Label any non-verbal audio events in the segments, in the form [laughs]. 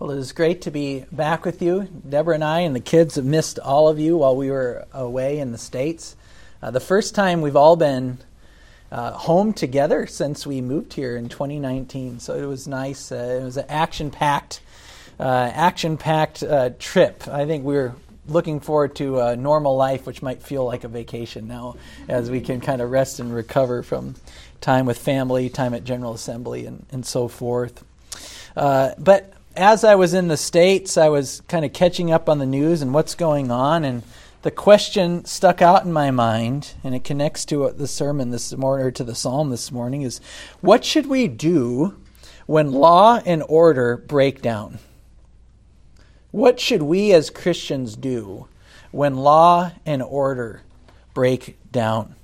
Well, it is great to be back with you. Deborah and I and the kids have missed all of you while we were away in the States. Uh, the first time we've all been uh, home together since we moved here in 2019. So it was nice. Uh, it was an action packed, uh, action packed uh, trip. I think we were looking forward to a normal life, which might feel like a vacation now, as we can kind of rest and recover from time with family, time at General Assembly, and, and so forth. Uh, but as I was in the States, I was kind of catching up on the news and what's going on, and the question stuck out in my mind, and it connects to the sermon this morning, or to the psalm this morning, is what should we do when law and order break down? What should we as Christians do when law and order break down?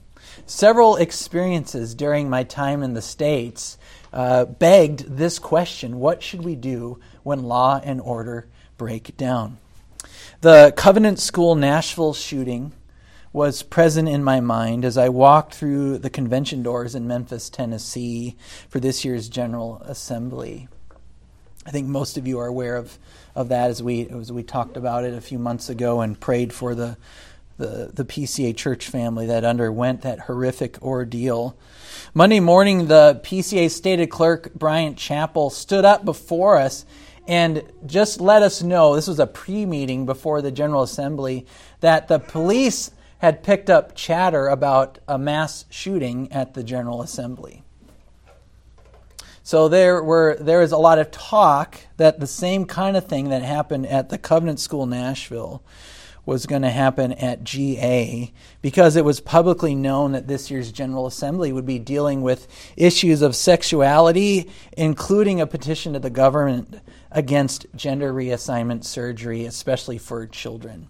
Several experiences during my time in the States uh, begged this question What should we do when law and order break down? The Covenant School Nashville shooting was present in my mind as I walked through the convention doors in Memphis, Tennessee for this year's General Assembly. I think most of you are aware of, of that as we, as we talked about it a few months ago and prayed for the, the, the PCA church family that underwent that horrific ordeal. Monday morning, the PCA stated clerk, Bryan Chapell, stood up before us and just let us know this was a pre meeting before the General Assembly that the police had picked up chatter about a mass shooting at the General Assembly. So there were there is a lot of talk that the same kind of thing that happened at the Covenant School Nashville was going to happen at GA because it was publicly known that this year's General Assembly would be dealing with issues of sexuality, including a petition to the government against gender reassignment surgery, especially for children.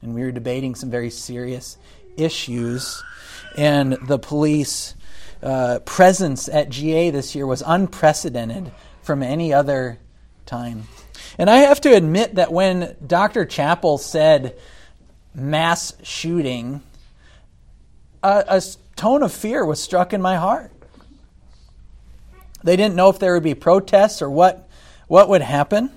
And we were debating some very serious issues, and the police uh, presence at GA this year was unprecedented from any other time. And I have to admit that when Dr. Chapell said, mass shooting, a, a tone of fear was struck in my heart. They didn't know if there would be protests or what, what would happen.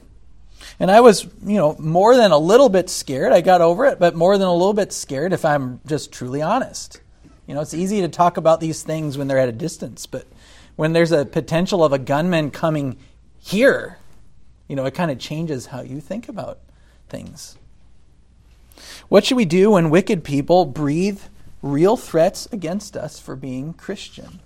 And I was, you know, more than a little bit scared. I got over it, but more than a little bit scared if I'm just truly honest. You know, it's easy to talk about these things when they're at a distance, but when there's a potential of a gunman coming here, you know, it kind of changes how you think about things. What should we do when wicked people breathe real threats against us for being Christian?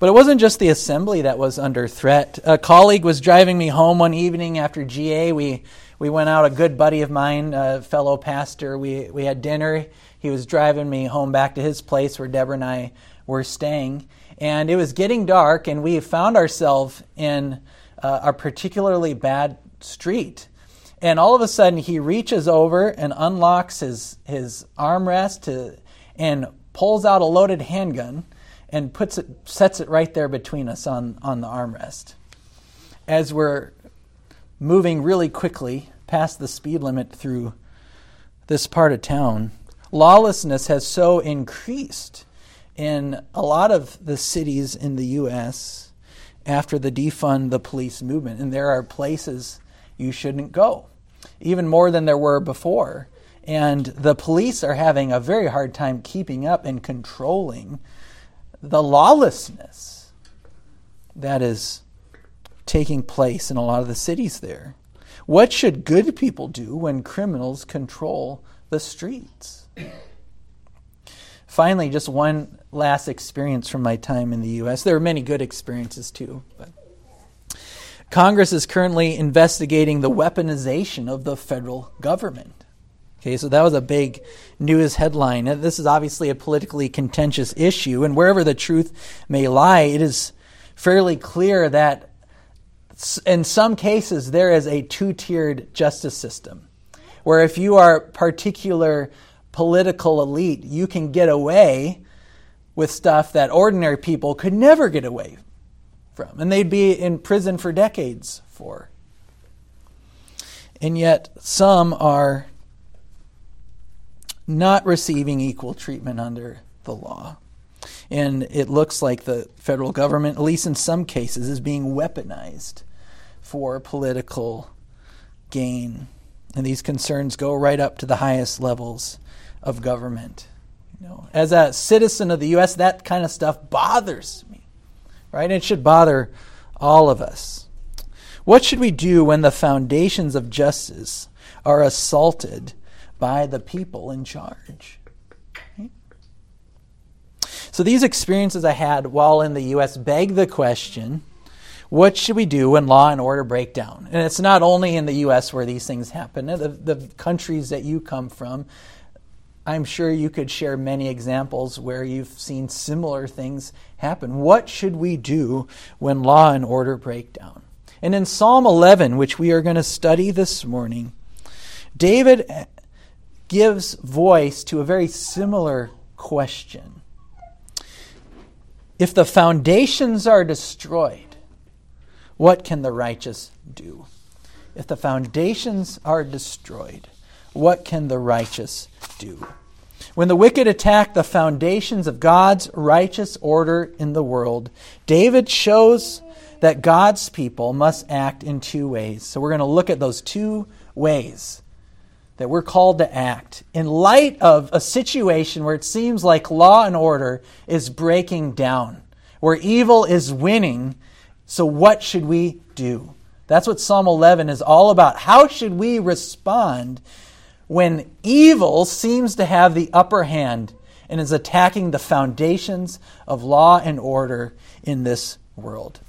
But it wasn't just the assembly that was under threat. A colleague was driving me home one evening after GA. We, we went out, a good buddy of mine, a fellow pastor. We, we had dinner. He was driving me home back to his place where Deborah and I were staying. And it was getting dark, and we found ourselves in uh, a particularly bad street. And all of a sudden, he reaches over and unlocks his, his armrest to, and pulls out a loaded handgun and puts it, sets it right there between us on, on the armrest. As we're moving really quickly past the speed limit through this part of town, lawlessness has so increased in a lot of the cities in the U.S. after the defund the police movement. And there are places you shouldn't go even more than there were before. And the police are having a very hard time keeping up and controlling the lawlessness that is taking place in a lot of the cities there. What should good people do when criminals control the streets? Finally, just one last experience from my time in the U.S. There are many good experiences too, but Congress is currently investigating the weaponization of the federal government. Okay, so that was a big news headline. This is obviously a politically contentious issue, and wherever the truth may lie, it is fairly clear that in some cases there is a two tiered justice system, where if you are particular political elite, you can get away with stuff that ordinary people could never get away from, and they'd be in prison for decades for. And yet, some are not receiving equal treatment under the law. And it looks like the federal government, at least in some cases, is being weaponized for political gain. And these concerns go right up to the highest levels of government. You know, as a citizen of the U.S., that kind of stuff bothers right? It should bother all of us. What should we do when the foundations of justice are assaulted by the people in charge? So, these experiences I had while in the U.S. beg the question what should we do when law and order break down? And it's not only in the U.S. where these things happen, the, the countries that you come from, I'm sure you could share many examples where you've seen similar things happen. What should we do when law and order break down? And in Psalm 11, which we are going to study this morning, David eh, gives voice to a very similar question. If the foundations are destroyed, what can the righteous do? If the foundations are destroyed, what can the righteous do? When the wicked attack the foundations of God's righteous order in the world, David shows that God's people must act in two ways. So we're going to look at those two ways that we're called to act in light of a situation where it seems like law and order is breaking down, where evil is winning. So, what should we do? That's what Psalm 11 is all about. How should we respond when evil seems to have the upper hand and is attacking the foundations of law and order in this world.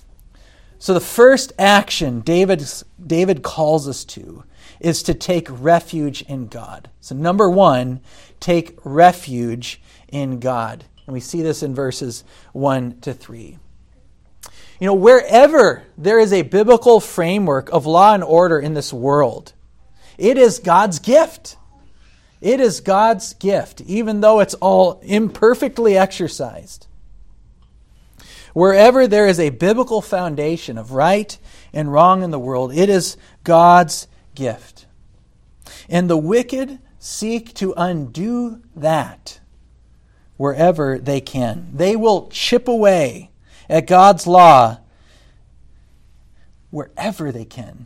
So, the first action David, David calls us to is to take refuge in God. So, number one, take refuge in God. And we see this in verses 1 to 3. You know, wherever there is a biblical framework of law and order in this world, it is God's gift. It is God's gift, even though it's all imperfectly exercised. Wherever there is a biblical foundation of right and wrong in the world, it is God's gift. And the wicked seek to undo that wherever they can. They will chip away at God's law wherever they can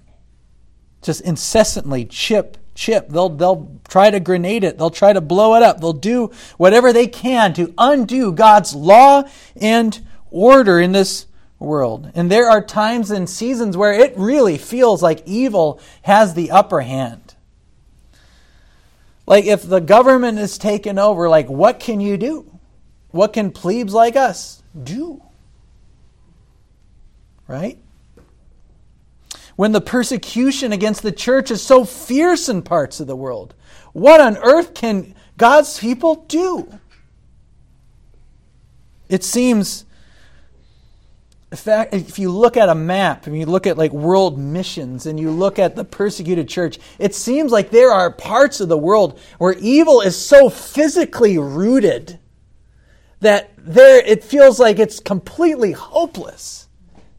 just incessantly chip, chip. They'll, they'll try to grenade it. They'll try to blow it up. They'll do whatever they can to undo God's law and order in this world. And there are times and seasons where it really feels like evil has the upper hand. Like if the government is taken over, like what can you do? What can plebes like us do? Right? When the persecution against the church is so fierce in parts of the world? What on earth can God's people do? It seems, if you look at a map and you look at like world missions and you look at the persecuted church, it seems like there are parts of the world where evil is so physically rooted that there it feels like it's completely hopeless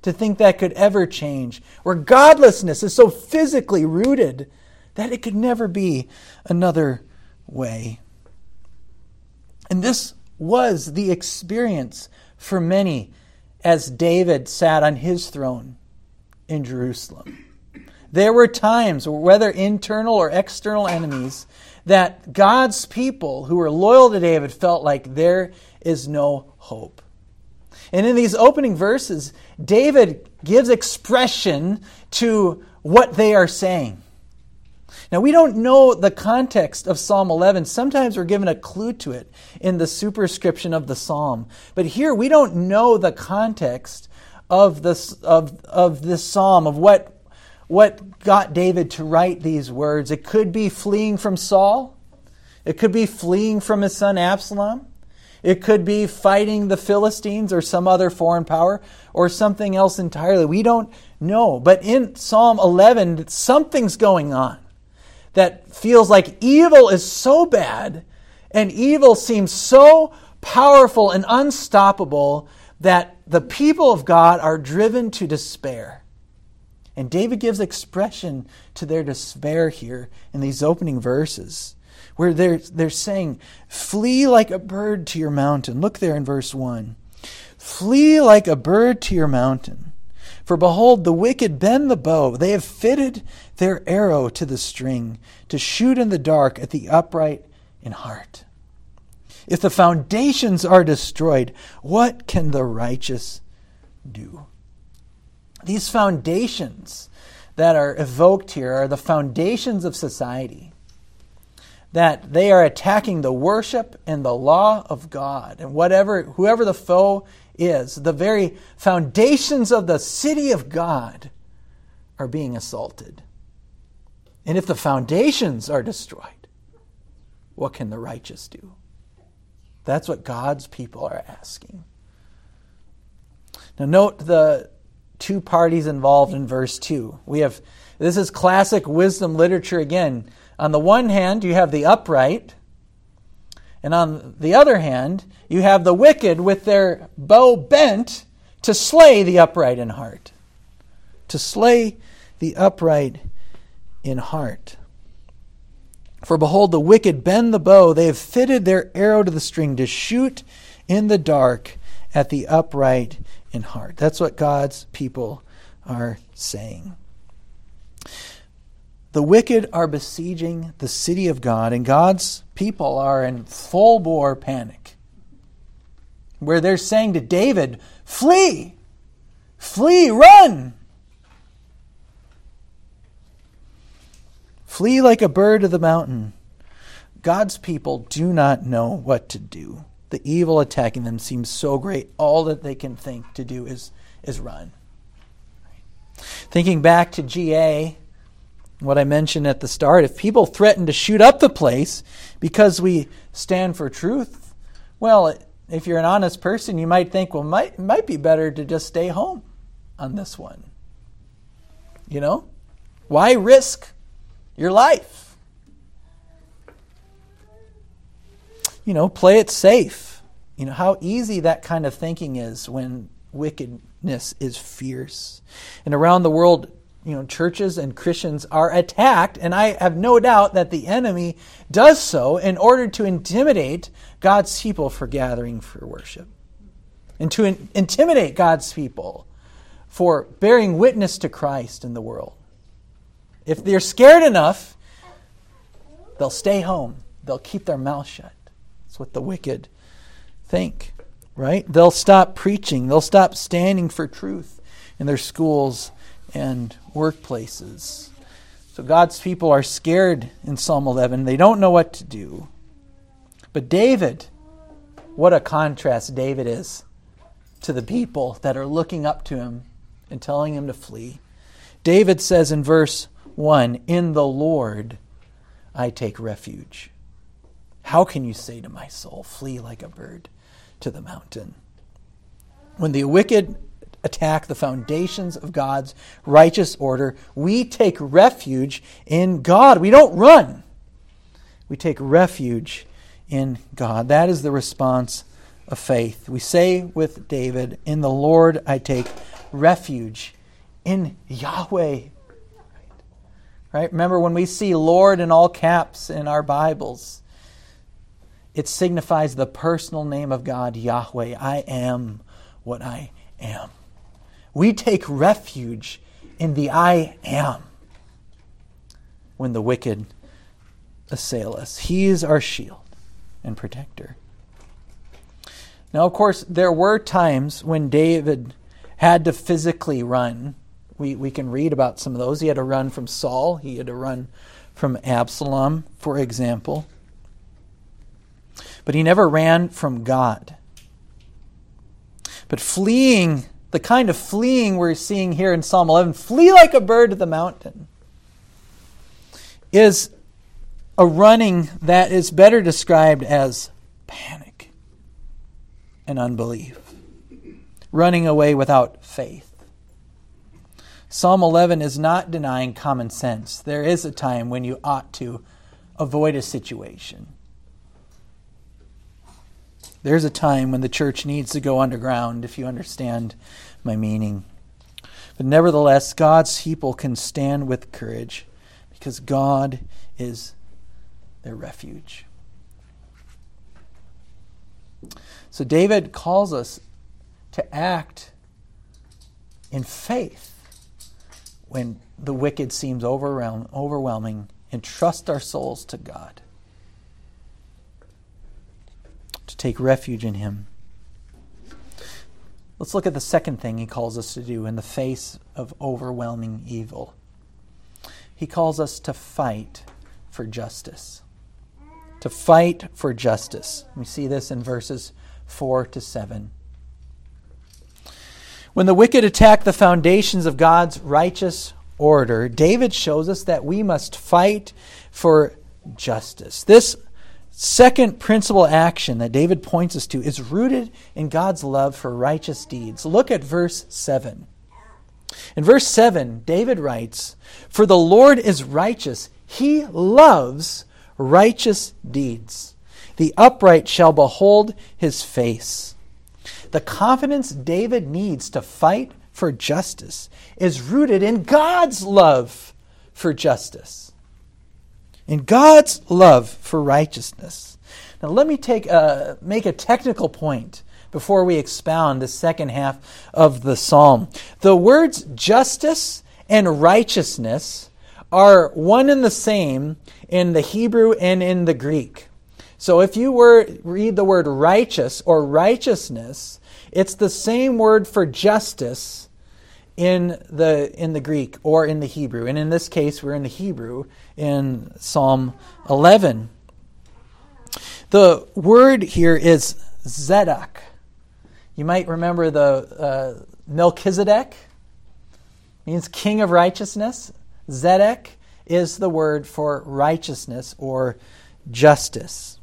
to think that could ever change, where godlessness is so physically rooted that it could never be another way. And this was the experience for many as David sat on his throne in Jerusalem. There were times, whether internal or external enemies, that God's people who were loyal to David felt like there is no hope. And in these opening verses, David gives expression to what they are saying. Now, we don't know the context of Psalm 11. Sometimes we're given a clue to it in the superscription of the psalm. But here, we don't know the context of this, of, of this psalm, of what, what got David to write these words. It could be fleeing from Saul, it could be fleeing from his son Absalom. It could be fighting the Philistines or some other foreign power or something else entirely. We don't know. But in Psalm 11, something's going on that feels like evil is so bad and evil seems so powerful and unstoppable that the people of God are driven to despair. And David gives expression to their despair here in these opening verses where they're, they're saying, Flee like a bird to your mountain. Look there in verse 1. Flee like a bird to your mountain. For behold, the wicked bend the bow. They have fitted their arrow to the string to shoot in the dark at the upright in heart. If the foundations are destroyed, what can the righteous do? These foundations that are evoked here are the foundations of society. That they are attacking the worship and the law of God. And whatever whoever the foe is. The very foundations of the city of God are being assaulted. And if the foundations are destroyed, what can the righteous do? That's what God's people are asking. Now, note the two parties involved in verse 2. We have this is classic wisdom literature again. On the one hand, you have the upright, and on the other hand, you have the wicked with their bow bent to slay the upright in heart. To slay the upright in heart. For behold, the wicked bend the bow. They have fitted their arrow to the string to shoot in the dark at the upright in heart. That's what God's people are saying. The wicked are besieging the city of God, and God's people are in full bore panic. Where they're saying to David, Flee! Flee! Run! Flee like a bird of the mountain. God's people do not know what to do. The evil attacking them seems so great. All that they can think to do is, is run. Thinking back to GA, what I mentioned at the start, if people threaten to shoot up the place because we stand for truth, well, if you're an honest person, you might think, well, might might be better to just stay home on this one. You know, why risk your life? You know, play it safe. You know how easy that kind of thinking is when wickedness is fierce. And around the world, you know, churches and Christians are attacked, and I have no doubt that the enemy does so in order to intimidate God's people for gathering for worship, and to in- intimidate God's people for bearing witness to Christ in the world. If they're scared enough, they'll stay home. They'll keep their mouth shut. That's what the wicked think, right? They'll stop preaching. They'll stop standing for truth in their schools and workplaces. So God's people are scared in Psalm 11. They don't know what to do. But David, what a contrast David is to the people that are looking up to him and telling him to flee. David says in verse 1 In the Lord I take refuge. How can you say to my soul, Flee like a bird to the mountain? When the wicked attack the foundations of God's righteous order. We take refuge in God. We don't run. We take refuge in God. That is the response of faith. We say with David, In the Lord I take refuge. In Yahweh. Right? Remember when we see Lord in all caps in our Bibles, it signifies the personal name of God, Yahweh. I am what I am. We take refuge in the I am when the wicked assail us. He is our shield and protector. Now, of course, there were times when David had to physically run. We, we can read about some of those. He had to run from Saul, he had to run from Absalom, for example. But he never ran from God. But fleeing the kind of fleeing we're seeing here in Psalm 11, flee like a bird to the mountain, is a running that is better described as panic and unbelief, running away without faith. Psalm 11 is not denying common sense. There is a time when you ought to avoid a situation. There's a time when the church needs to go underground, if you understand my meaning. But nevertheless, God's people can stand with courage because God is their refuge. So David calls us to act in faith when the wicked seems overwhelming and trust our souls to God. To take refuge in Him. Let's look at the second thing He calls us to do in the face of overwhelming evil. He calls us to fight for justice. To fight for justice. We see this in verses 4 to 7. When the wicked attack the foundations of God's righteous order, David shows us that we must fight for justice. This second principal action that David points us to is rooted in God's love for righteous deeds. Look at verse 7. In verse 7, David writes, For the Lord is righteous, he loves righteous deeds. The upright shall behold his face. The confidence David needs to fight for justice is rooted in God's love for justice, in God's love for righteousness. Now, let me take a, make a technical point before we expound the second half of the psalm. The words justice and righteousness are one and the same in the Hebrew and in the Greek. So if you were read the word righteous or righteousness, it's the same word for justice in the in the Greek or in the Hebrew. And in this case, we're in the Hebrew in Psalm 11. The word here is zedek. You might remember the uh, Melchizedek means king of righteousness. Zedek is the word for righteousness or justice.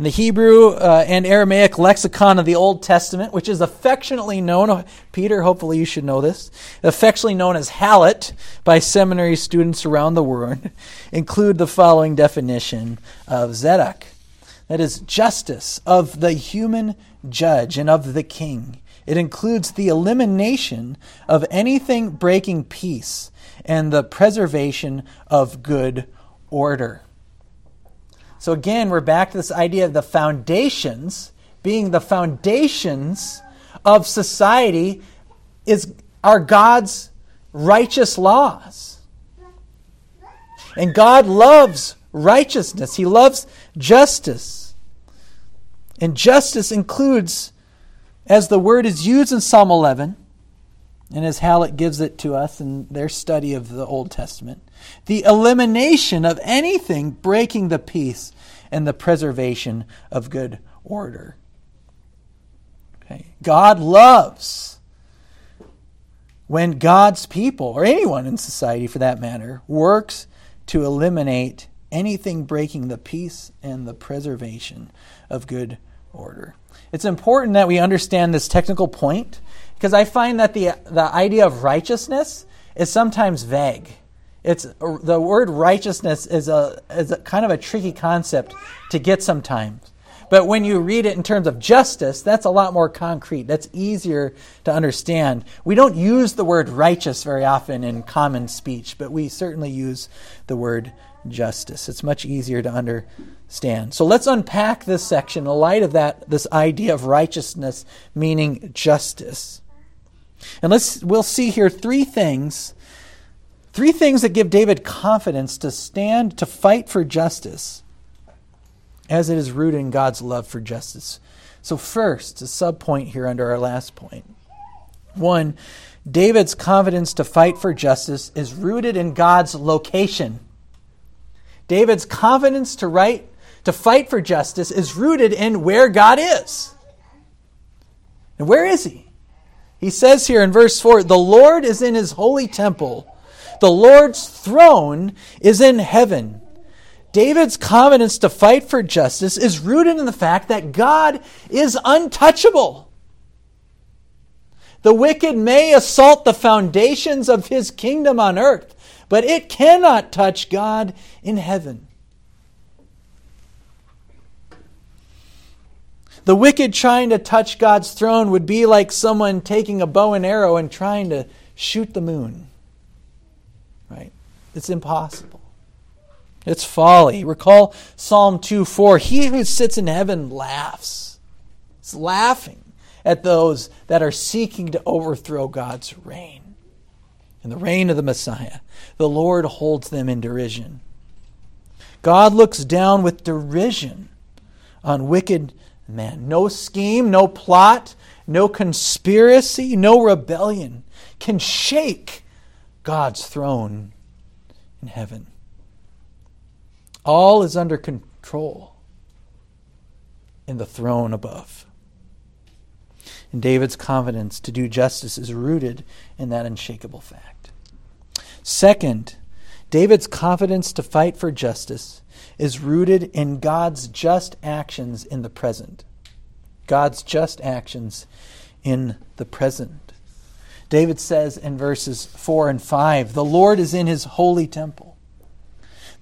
In the Hebrew uh, and Aramaic lexicon of the Old Testament, which is affectionately known, Peter, hopefully you should know this, affectionately known as HALOT by seminary students around the world, [laughs] include the following definition of Zedek. That is, justice of the human judge and of the king. It includes the elimination of anything breaking peace and the preservation of good order. So again, we're back to this idea of the foundations being the foundations of society is are God's righteous laws. And God loves righteousness. He loves justice. And justice includes, as the word is used in Psalm 11, and as HALOT gives it to us in their study of the Old Testament, the elimination of anything breaking the peace and the preservation of good order. Okay. God loves when God's people, or anyone in society for that matter, works to eliminate anything breaking the peace and the preservation of good order. It's important that we understand this technical point because I find that the, the idea of righteousness is sometimes vague. It's the word righteousness is a is a kind of a tricky concept to get sometimes. But when you read it in terms of justice, that's a lot more concrete. That's easier to understand. We don't use the word righteous very often in common speech, but we certainly use the word justice. It's much easier to understand. So let's unpack this section in light of that this idea of righteousness meaning justice. And let's we'll see here three things three things that give David confidence to stand to fight for justice as it is rooted in God's love for justice. So first, a subpoint here under our last point. One, David's confidence to fight for justice is rooted in God's location. David's confidence to right to fight for justice is rooted in where God is. And where is he? He says here in verse 4 the Lord is in his holy temple, the Lord's throne is in heaven. David's confidence to fight for justice is rooted in the fact that God is untouchable. The wicked may assault the foundations of his kingdom on earth, but it cannot touch God in heaven. The wicked trying to touch God's throne would be like someone taking a bow and arrow and trying to shoot the moon. It's impossible. It's folly. Recall Psalm 2 4. He who sits in heaven laughs. He's laughing at those that are seeking to overthrow God's reign. in the reign of the Messiah, the Lord holds them in derision. God looks down with derision on wicked men. No scheme, no plot, no conspiracy, no rebellion can shake God's throne in heaven. All is under control in the throne above. And David's confidence to do justice is rooted in that unshakable fact. Second, David's confidence to fight for justice is rooted in God's just actions in the present. God's just actions in the present. David says in verses 4 and 5 The Lord is in his holy temple.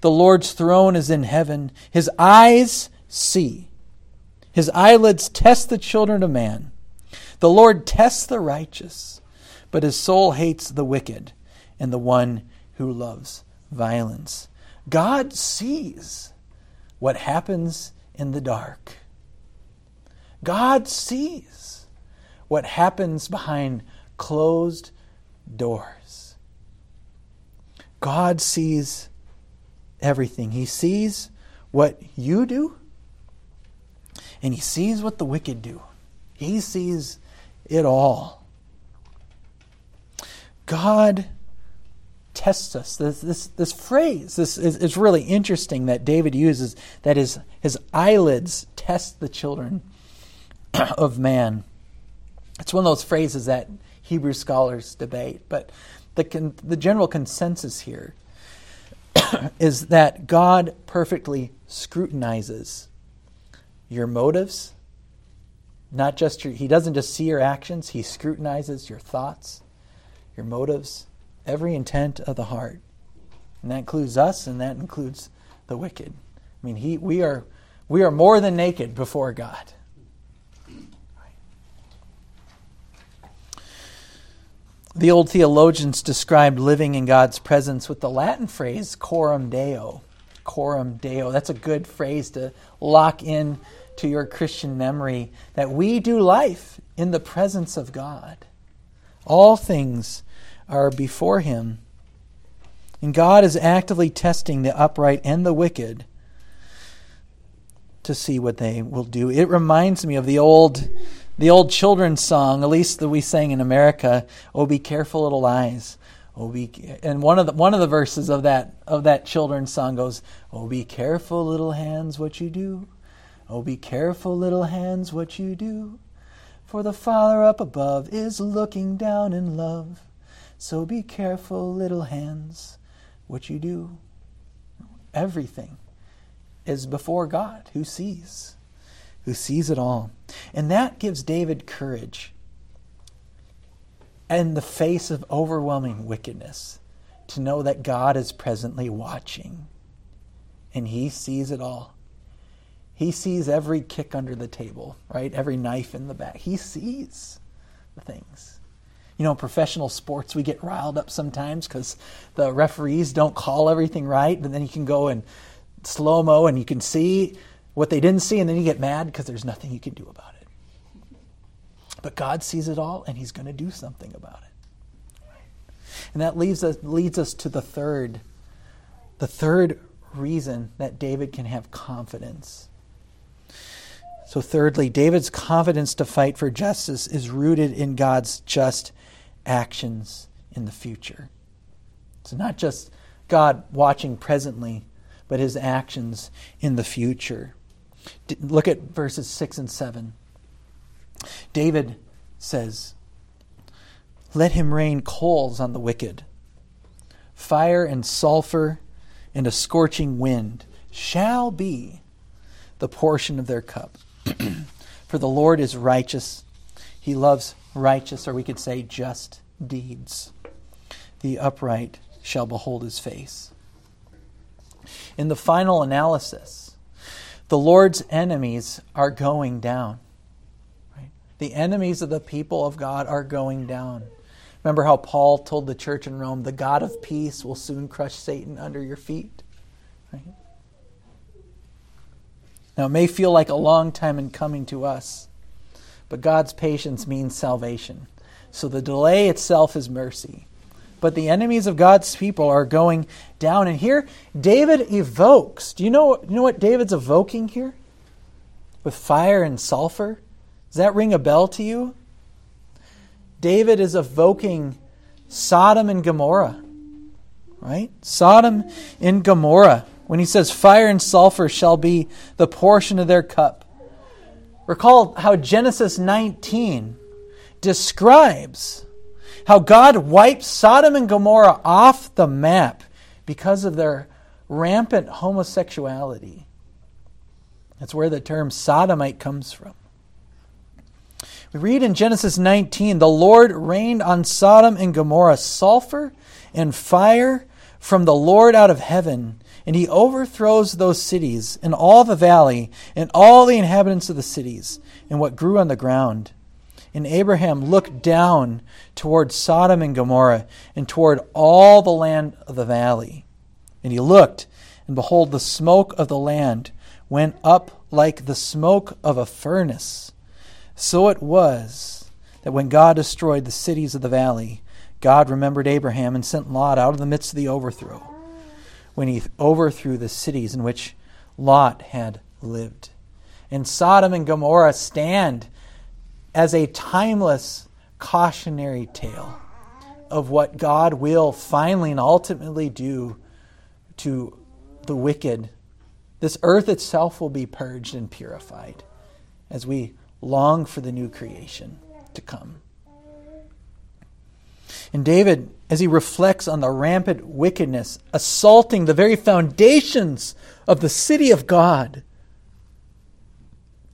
The Lord's throne is in heaven. His eyes see. His eyelids test the children of man. The Lord tests the righteous, but his soul hates the wicked and the one who loves violence. God sees what happens in the dark. God sees what happens behind closed doors. God sees everything. He sees what you do, and He sees what the wicked do. He sees it all. God tests us. This, this, this phrase this is, is really interesting that David uses that his, his eyelids test the children [clears throat] of man. It's one of those phrases that Hebrew scholars debate, but the, con, the general consensus here [coughs] is that God perfectly scrutinizes your motives, not just your, he doesn't just see your actions, he scrutinizes your thoughts, your motives, every intent of the heart. And that includes us and that includes the wicked. I mean, he, we, are, we are more than naked before God. The old theologians described living in God's presence with the Latin phrase coram deo. Coram deo. That's a good phrase to lock in to your Christian memory that we do life in the presence of God. All things are before him. And God is actively testing the upright and the wicked to see what they will do. It reminds me of the old the old children's song, at least that we sang in America, "Oh be careful little eyes." Oh be and one of the one of the verses of that of that children's song goes, "Oh be careful little hands what you do. Oh be careful little hands what you do. For the Father up above is looking down in love." So be careful, little hands, what you do. Everything is before God who sees, who sees it all. And that gives David courage in the face of overwhelming wickedness to know that God is presently watching and he sees it all. He sees every kick under the table, right? Every knife in the back. He sees the things you know, in professional sports, we get riled up sometimes because the referees don't call everything right, and then you can go and slow mo and you can see what they didn't see, and then you get mad because there's nothing you can do about it. But God sees it all, and He's going to do something about it. And that leads us, leads us to the third, the third reason that David can have confidence. So, thirdly, David's confidence to fight for justice is rooted in God's just actions in the future. It's not just God watching presently, but his actions in the future. Look at verses 6 and 7. David says, Let him rain coals on the wicked, fire and sulfur and a scorching wind shall be the portion of their cup. [clears throat] For the Lord is righteous, he loves righteous, or we could say just deeds. The upright shall behold his face. In the final analysis, the Lord's enemies are going down. Right? The enemies of the people of God are going down. Remember how Paul told the church in Rome, the God of peace will soon crush Satan under your feet? Right? Now, it may feel like a long time in coming to us, but God's patience means salvation. So the delay itself is mercy. But the enemies of God's people are going down. And here, David evokes. Do you know, you know what David's evoking here? With fire and sulfur? Does that ring a bell to you? David is evoking Sodom and Gomorrah, right? Sodom and Gomorrah. When he says, Fire and sulfur shall be the portion of their cup. Recall how Genesis 19 describes how God wipes Sodom and Gomorrah off the map because of their rampant homosexuality. That's where the term sodomite comes from. We read in Genesis 19 the Lord rained on Sodom and Gomorrah sulfur and fire from the Lord out of heaven, and he overthrows those cities and all the valley and all the inhabitants of the cities and what grew on the ground. And Abraham looked down toward Sodom and Gomorrah and toward all the land of the valley. And he looked, and behold, the smoke of the land went up like the smoke of a furnace. So it was that when God destroyed the cities of the valley, God remembered Abraham and sent Lot out of the midst of the overthrow, when he overthrew the cities in which Lot had lived. And Sodom and Gomorrah stand as a timeless cautionary tale of what God will finally and ultimately do to the wicked. This earth itself will be purged and purified as we long for the new creation to come. And David, as he reflects on the rampant wickedness assaulting the very foundations of the city of God,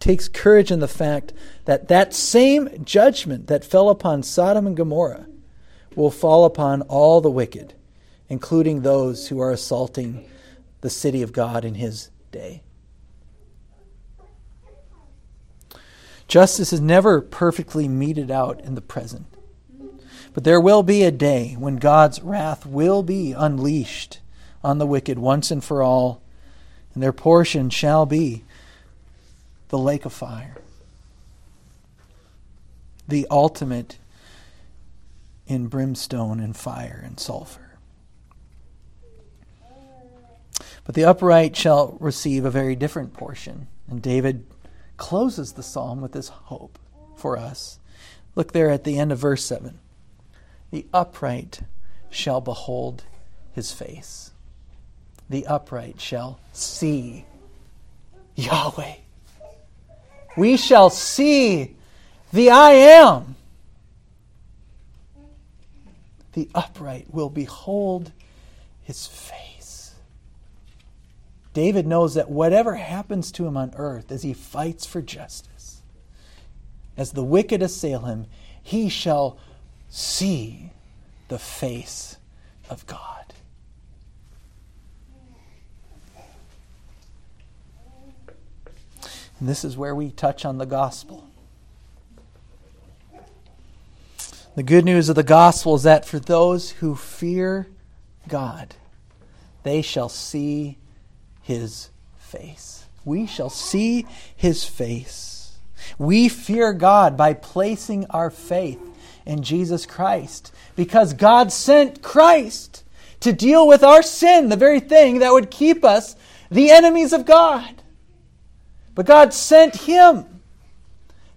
takes courage in the fact that that same judgment that fell upon Sodom and Gomorrah will fall upon all the wicked, including those who are assaulting the city of God in his day. Justice is never perfectly meted out in the present. But there will be a day when God's wrath will be unleashed on the wicked once and for all, and their portion shall be the lake of fire. The ultimate in brimstone and fire and sulfur. But the upright shall receive a very different portion. And David closes the psalm with this hope for us. Look there at the end of verse 7. The upright shall behold his face. The upright shall see Yahweh we shall see the I am. The upright will behold his face. David knows that whatever happens to him on earth as he fights for justice, as the wicked assail him, he shall see the face of God. And this is where we touch on the gospel. The good news of the gospel is that for those who fear God, they shall see his face. We shall see his face. We fear God by placing our faith in Jesus Christ because God sent Christ to deal with our sin, the very thing that would keep us the enemies of God. But God sent him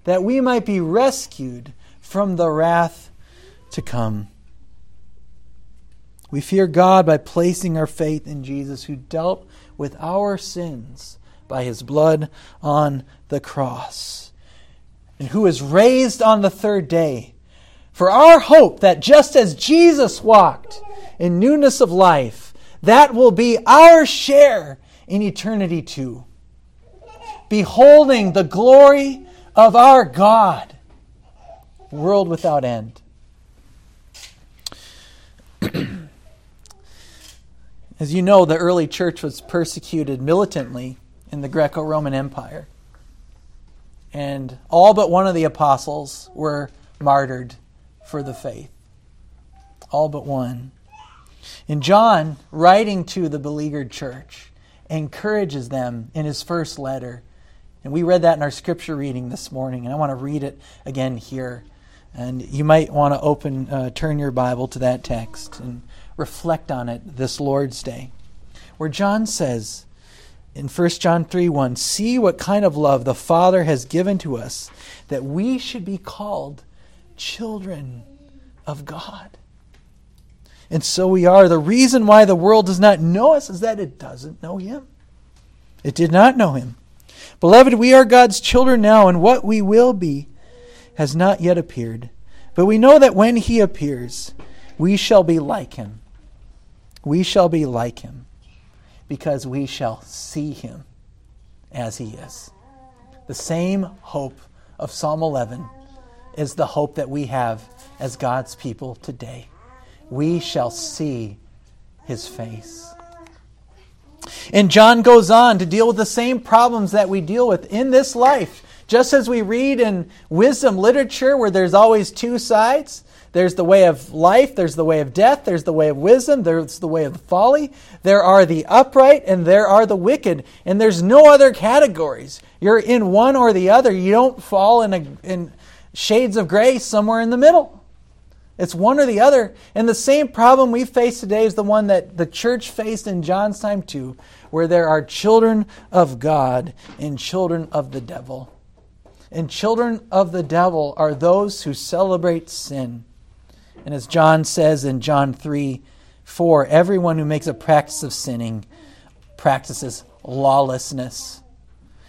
that we might be rescued from the wrath to come. We fear God by placing our faith in Jesus, who dealt with our sins by his blood on the cross, and who is raised on the third day. For our hope that just as Jesus walked in newness of life, that will be our share in eternity too beholding the glory of our God, world without end. [clears throat] As you know, the early church was persecuted militantly in the Greco Roman Empire. And all but one of the apostles were martyred for the faith. All but one. And John, writing to the beleaguered church, encourages them in his first letter and we read that in our scripture reading this morning, and I want to read it again here. And you might want to open, uh, turn your Bible to that text and reflect on it this Lord's Day, where John says in 1 John 3 1, See what kind of love the Father has given to us, that we should be called children of God. And so we are. The reason why the world does not know us is that it doesn't know Him. It did not know Him. Beloved, we are God's children now, and what we will be has not yet appeared. But we know that when He appears, we shall be like Him. We shall be like Him because we shall see Him as He is. The same hope of Psalm 11 is the hope that we have as God's people today. We shall see his face. And John goes on to deal with the same problems that we deal with in this life. Just as we read in wisdom literature where there's always two sides, there's the way of life, there's the way of death, there's the way of wisdom, there's the way of folly. There are the upright and there are the wicked, and there's no other categories. You're in one or the other. You don't fall in, a, in shades of gray somewhere in the middle. It's one or the other. And the same problem we face today is the one that the church faced in John's time too, where there are children of God and children of the devil. And children of the devil are those who celebrate sin. And as John says in John 3 4, everyone who makes a practice of sinning practices lawlessness.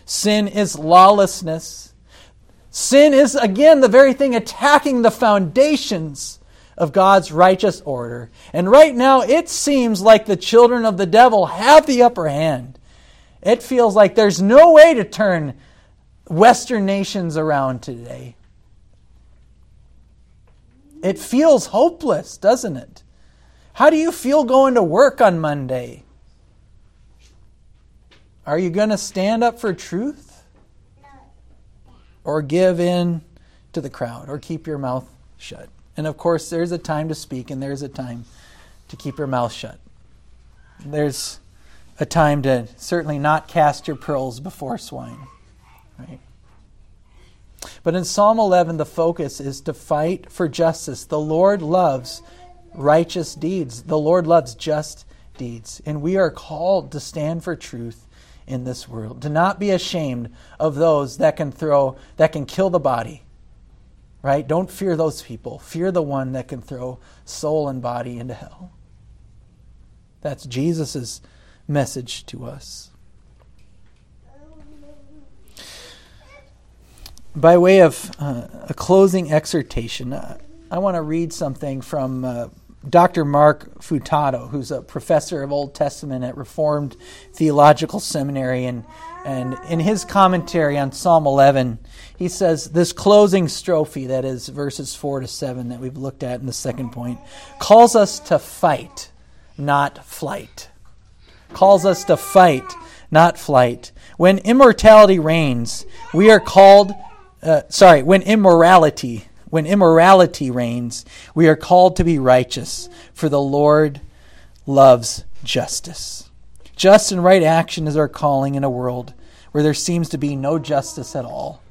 Sin is lawlessness. Sin is, again, the very thing attacking the foundations of God's righteous order. And right now, it seems like the children of the devil have the upper hand. It feels like there's no way to turn Western nations around today. It feels hopeless, doesn't it? How do you feel going to work on Monday? Are you going to stand up for truth? Or give in to the crowd? Or keep your mouth shut? And of course, there's a time to speak and there's a time to keep your mouth shut. There's a time to certainly not cast your pearls before swine. Right? But in Psalm 11, the focus is to fight for justice. The Lord loves righteous deeds, the Lord loves just deeds. And we are called to stand for truth in this world, to not be ashamed of those that can throw, that can kill the body. Right? Don't fear those people. Fear the one that can throw soul and body into hell. That's Jesus' message to us. by way of uh, a closing exhortation, uh, I want to read something from uh, Dr. Mark Futato, who's a professor of Old Testament at Reformed Theological Seminary. And, and in his commentary on Psalm 11, he says this closing strophe, that is verses 4 to 7, that we've looked at in the second point, calls us to fight, not flight. Calls us to fight, not flight. When immortality reigns, we are called uh, sorry, when immorality, when immorality reigns, we are called to be righteous, for the Lord loves justice. Just and right action is our calling in a world where there seems to be no justice at all.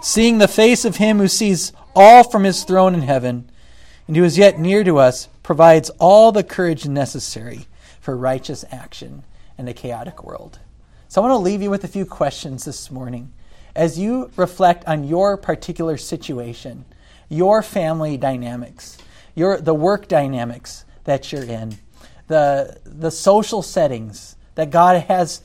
Seeing the face of him who sees all from his throne in heaven and who is yet near to us provides all the courage necessary for righteous action in a chaotic world. So I want to leave you with a few questions this morning as you reflect on your particular situation, your family dynamics, your, the work dynamics that you're in, the, the social settings that God has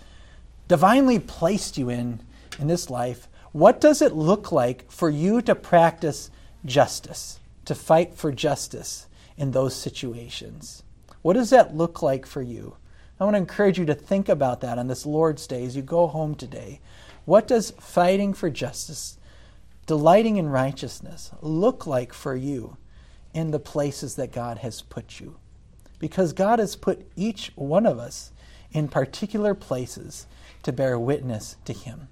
divinely placed you in in this life, what does it look like for you to practice justice, to fight for justice in those situations? What does that look like for you? I want to encourage you to think about that on this Lord's Day as you go home today. What does fighting for justice, delighting in righteousness, look like for you in the places that God has put you? Because God has put each one of us in particular places to bear witness to Him.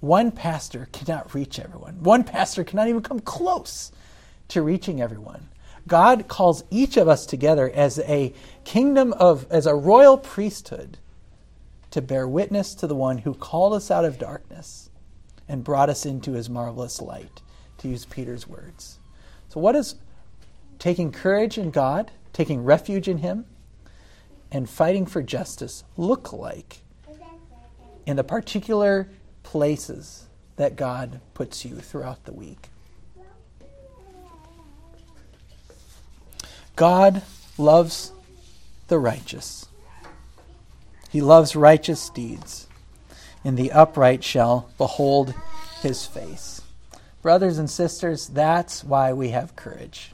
One pastor cannot reach everyone, one pastor cannot even come close to reaching everyone. God calls each of us together as a kingdom of, as a royal priesthood to bear witness to the one who called us out of darkness and brought us into his marvelous light, to use Peter's words. So, what does taking courage in God, taking refuge in Him, and fighting for justice look like in the particular places that God puts you throughout the week? God loves the righteous. He loves righteous deeds, and the upright shall behold his face. Brothers and sisters, that's why we have courage.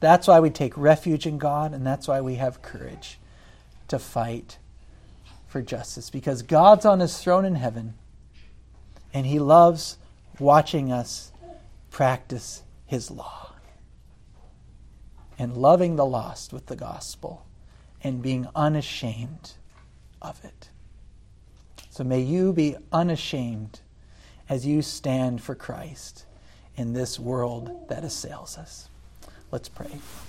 That's why we take refuge in God, and that's why we have courage to fight for justice. Because God's on his throne in heaven, and he loves watching us practice his law and loving the lost with the gospel and being unashamed of it. So may you be unashamed as you stand for Christ in this world that assails us. Let's pray.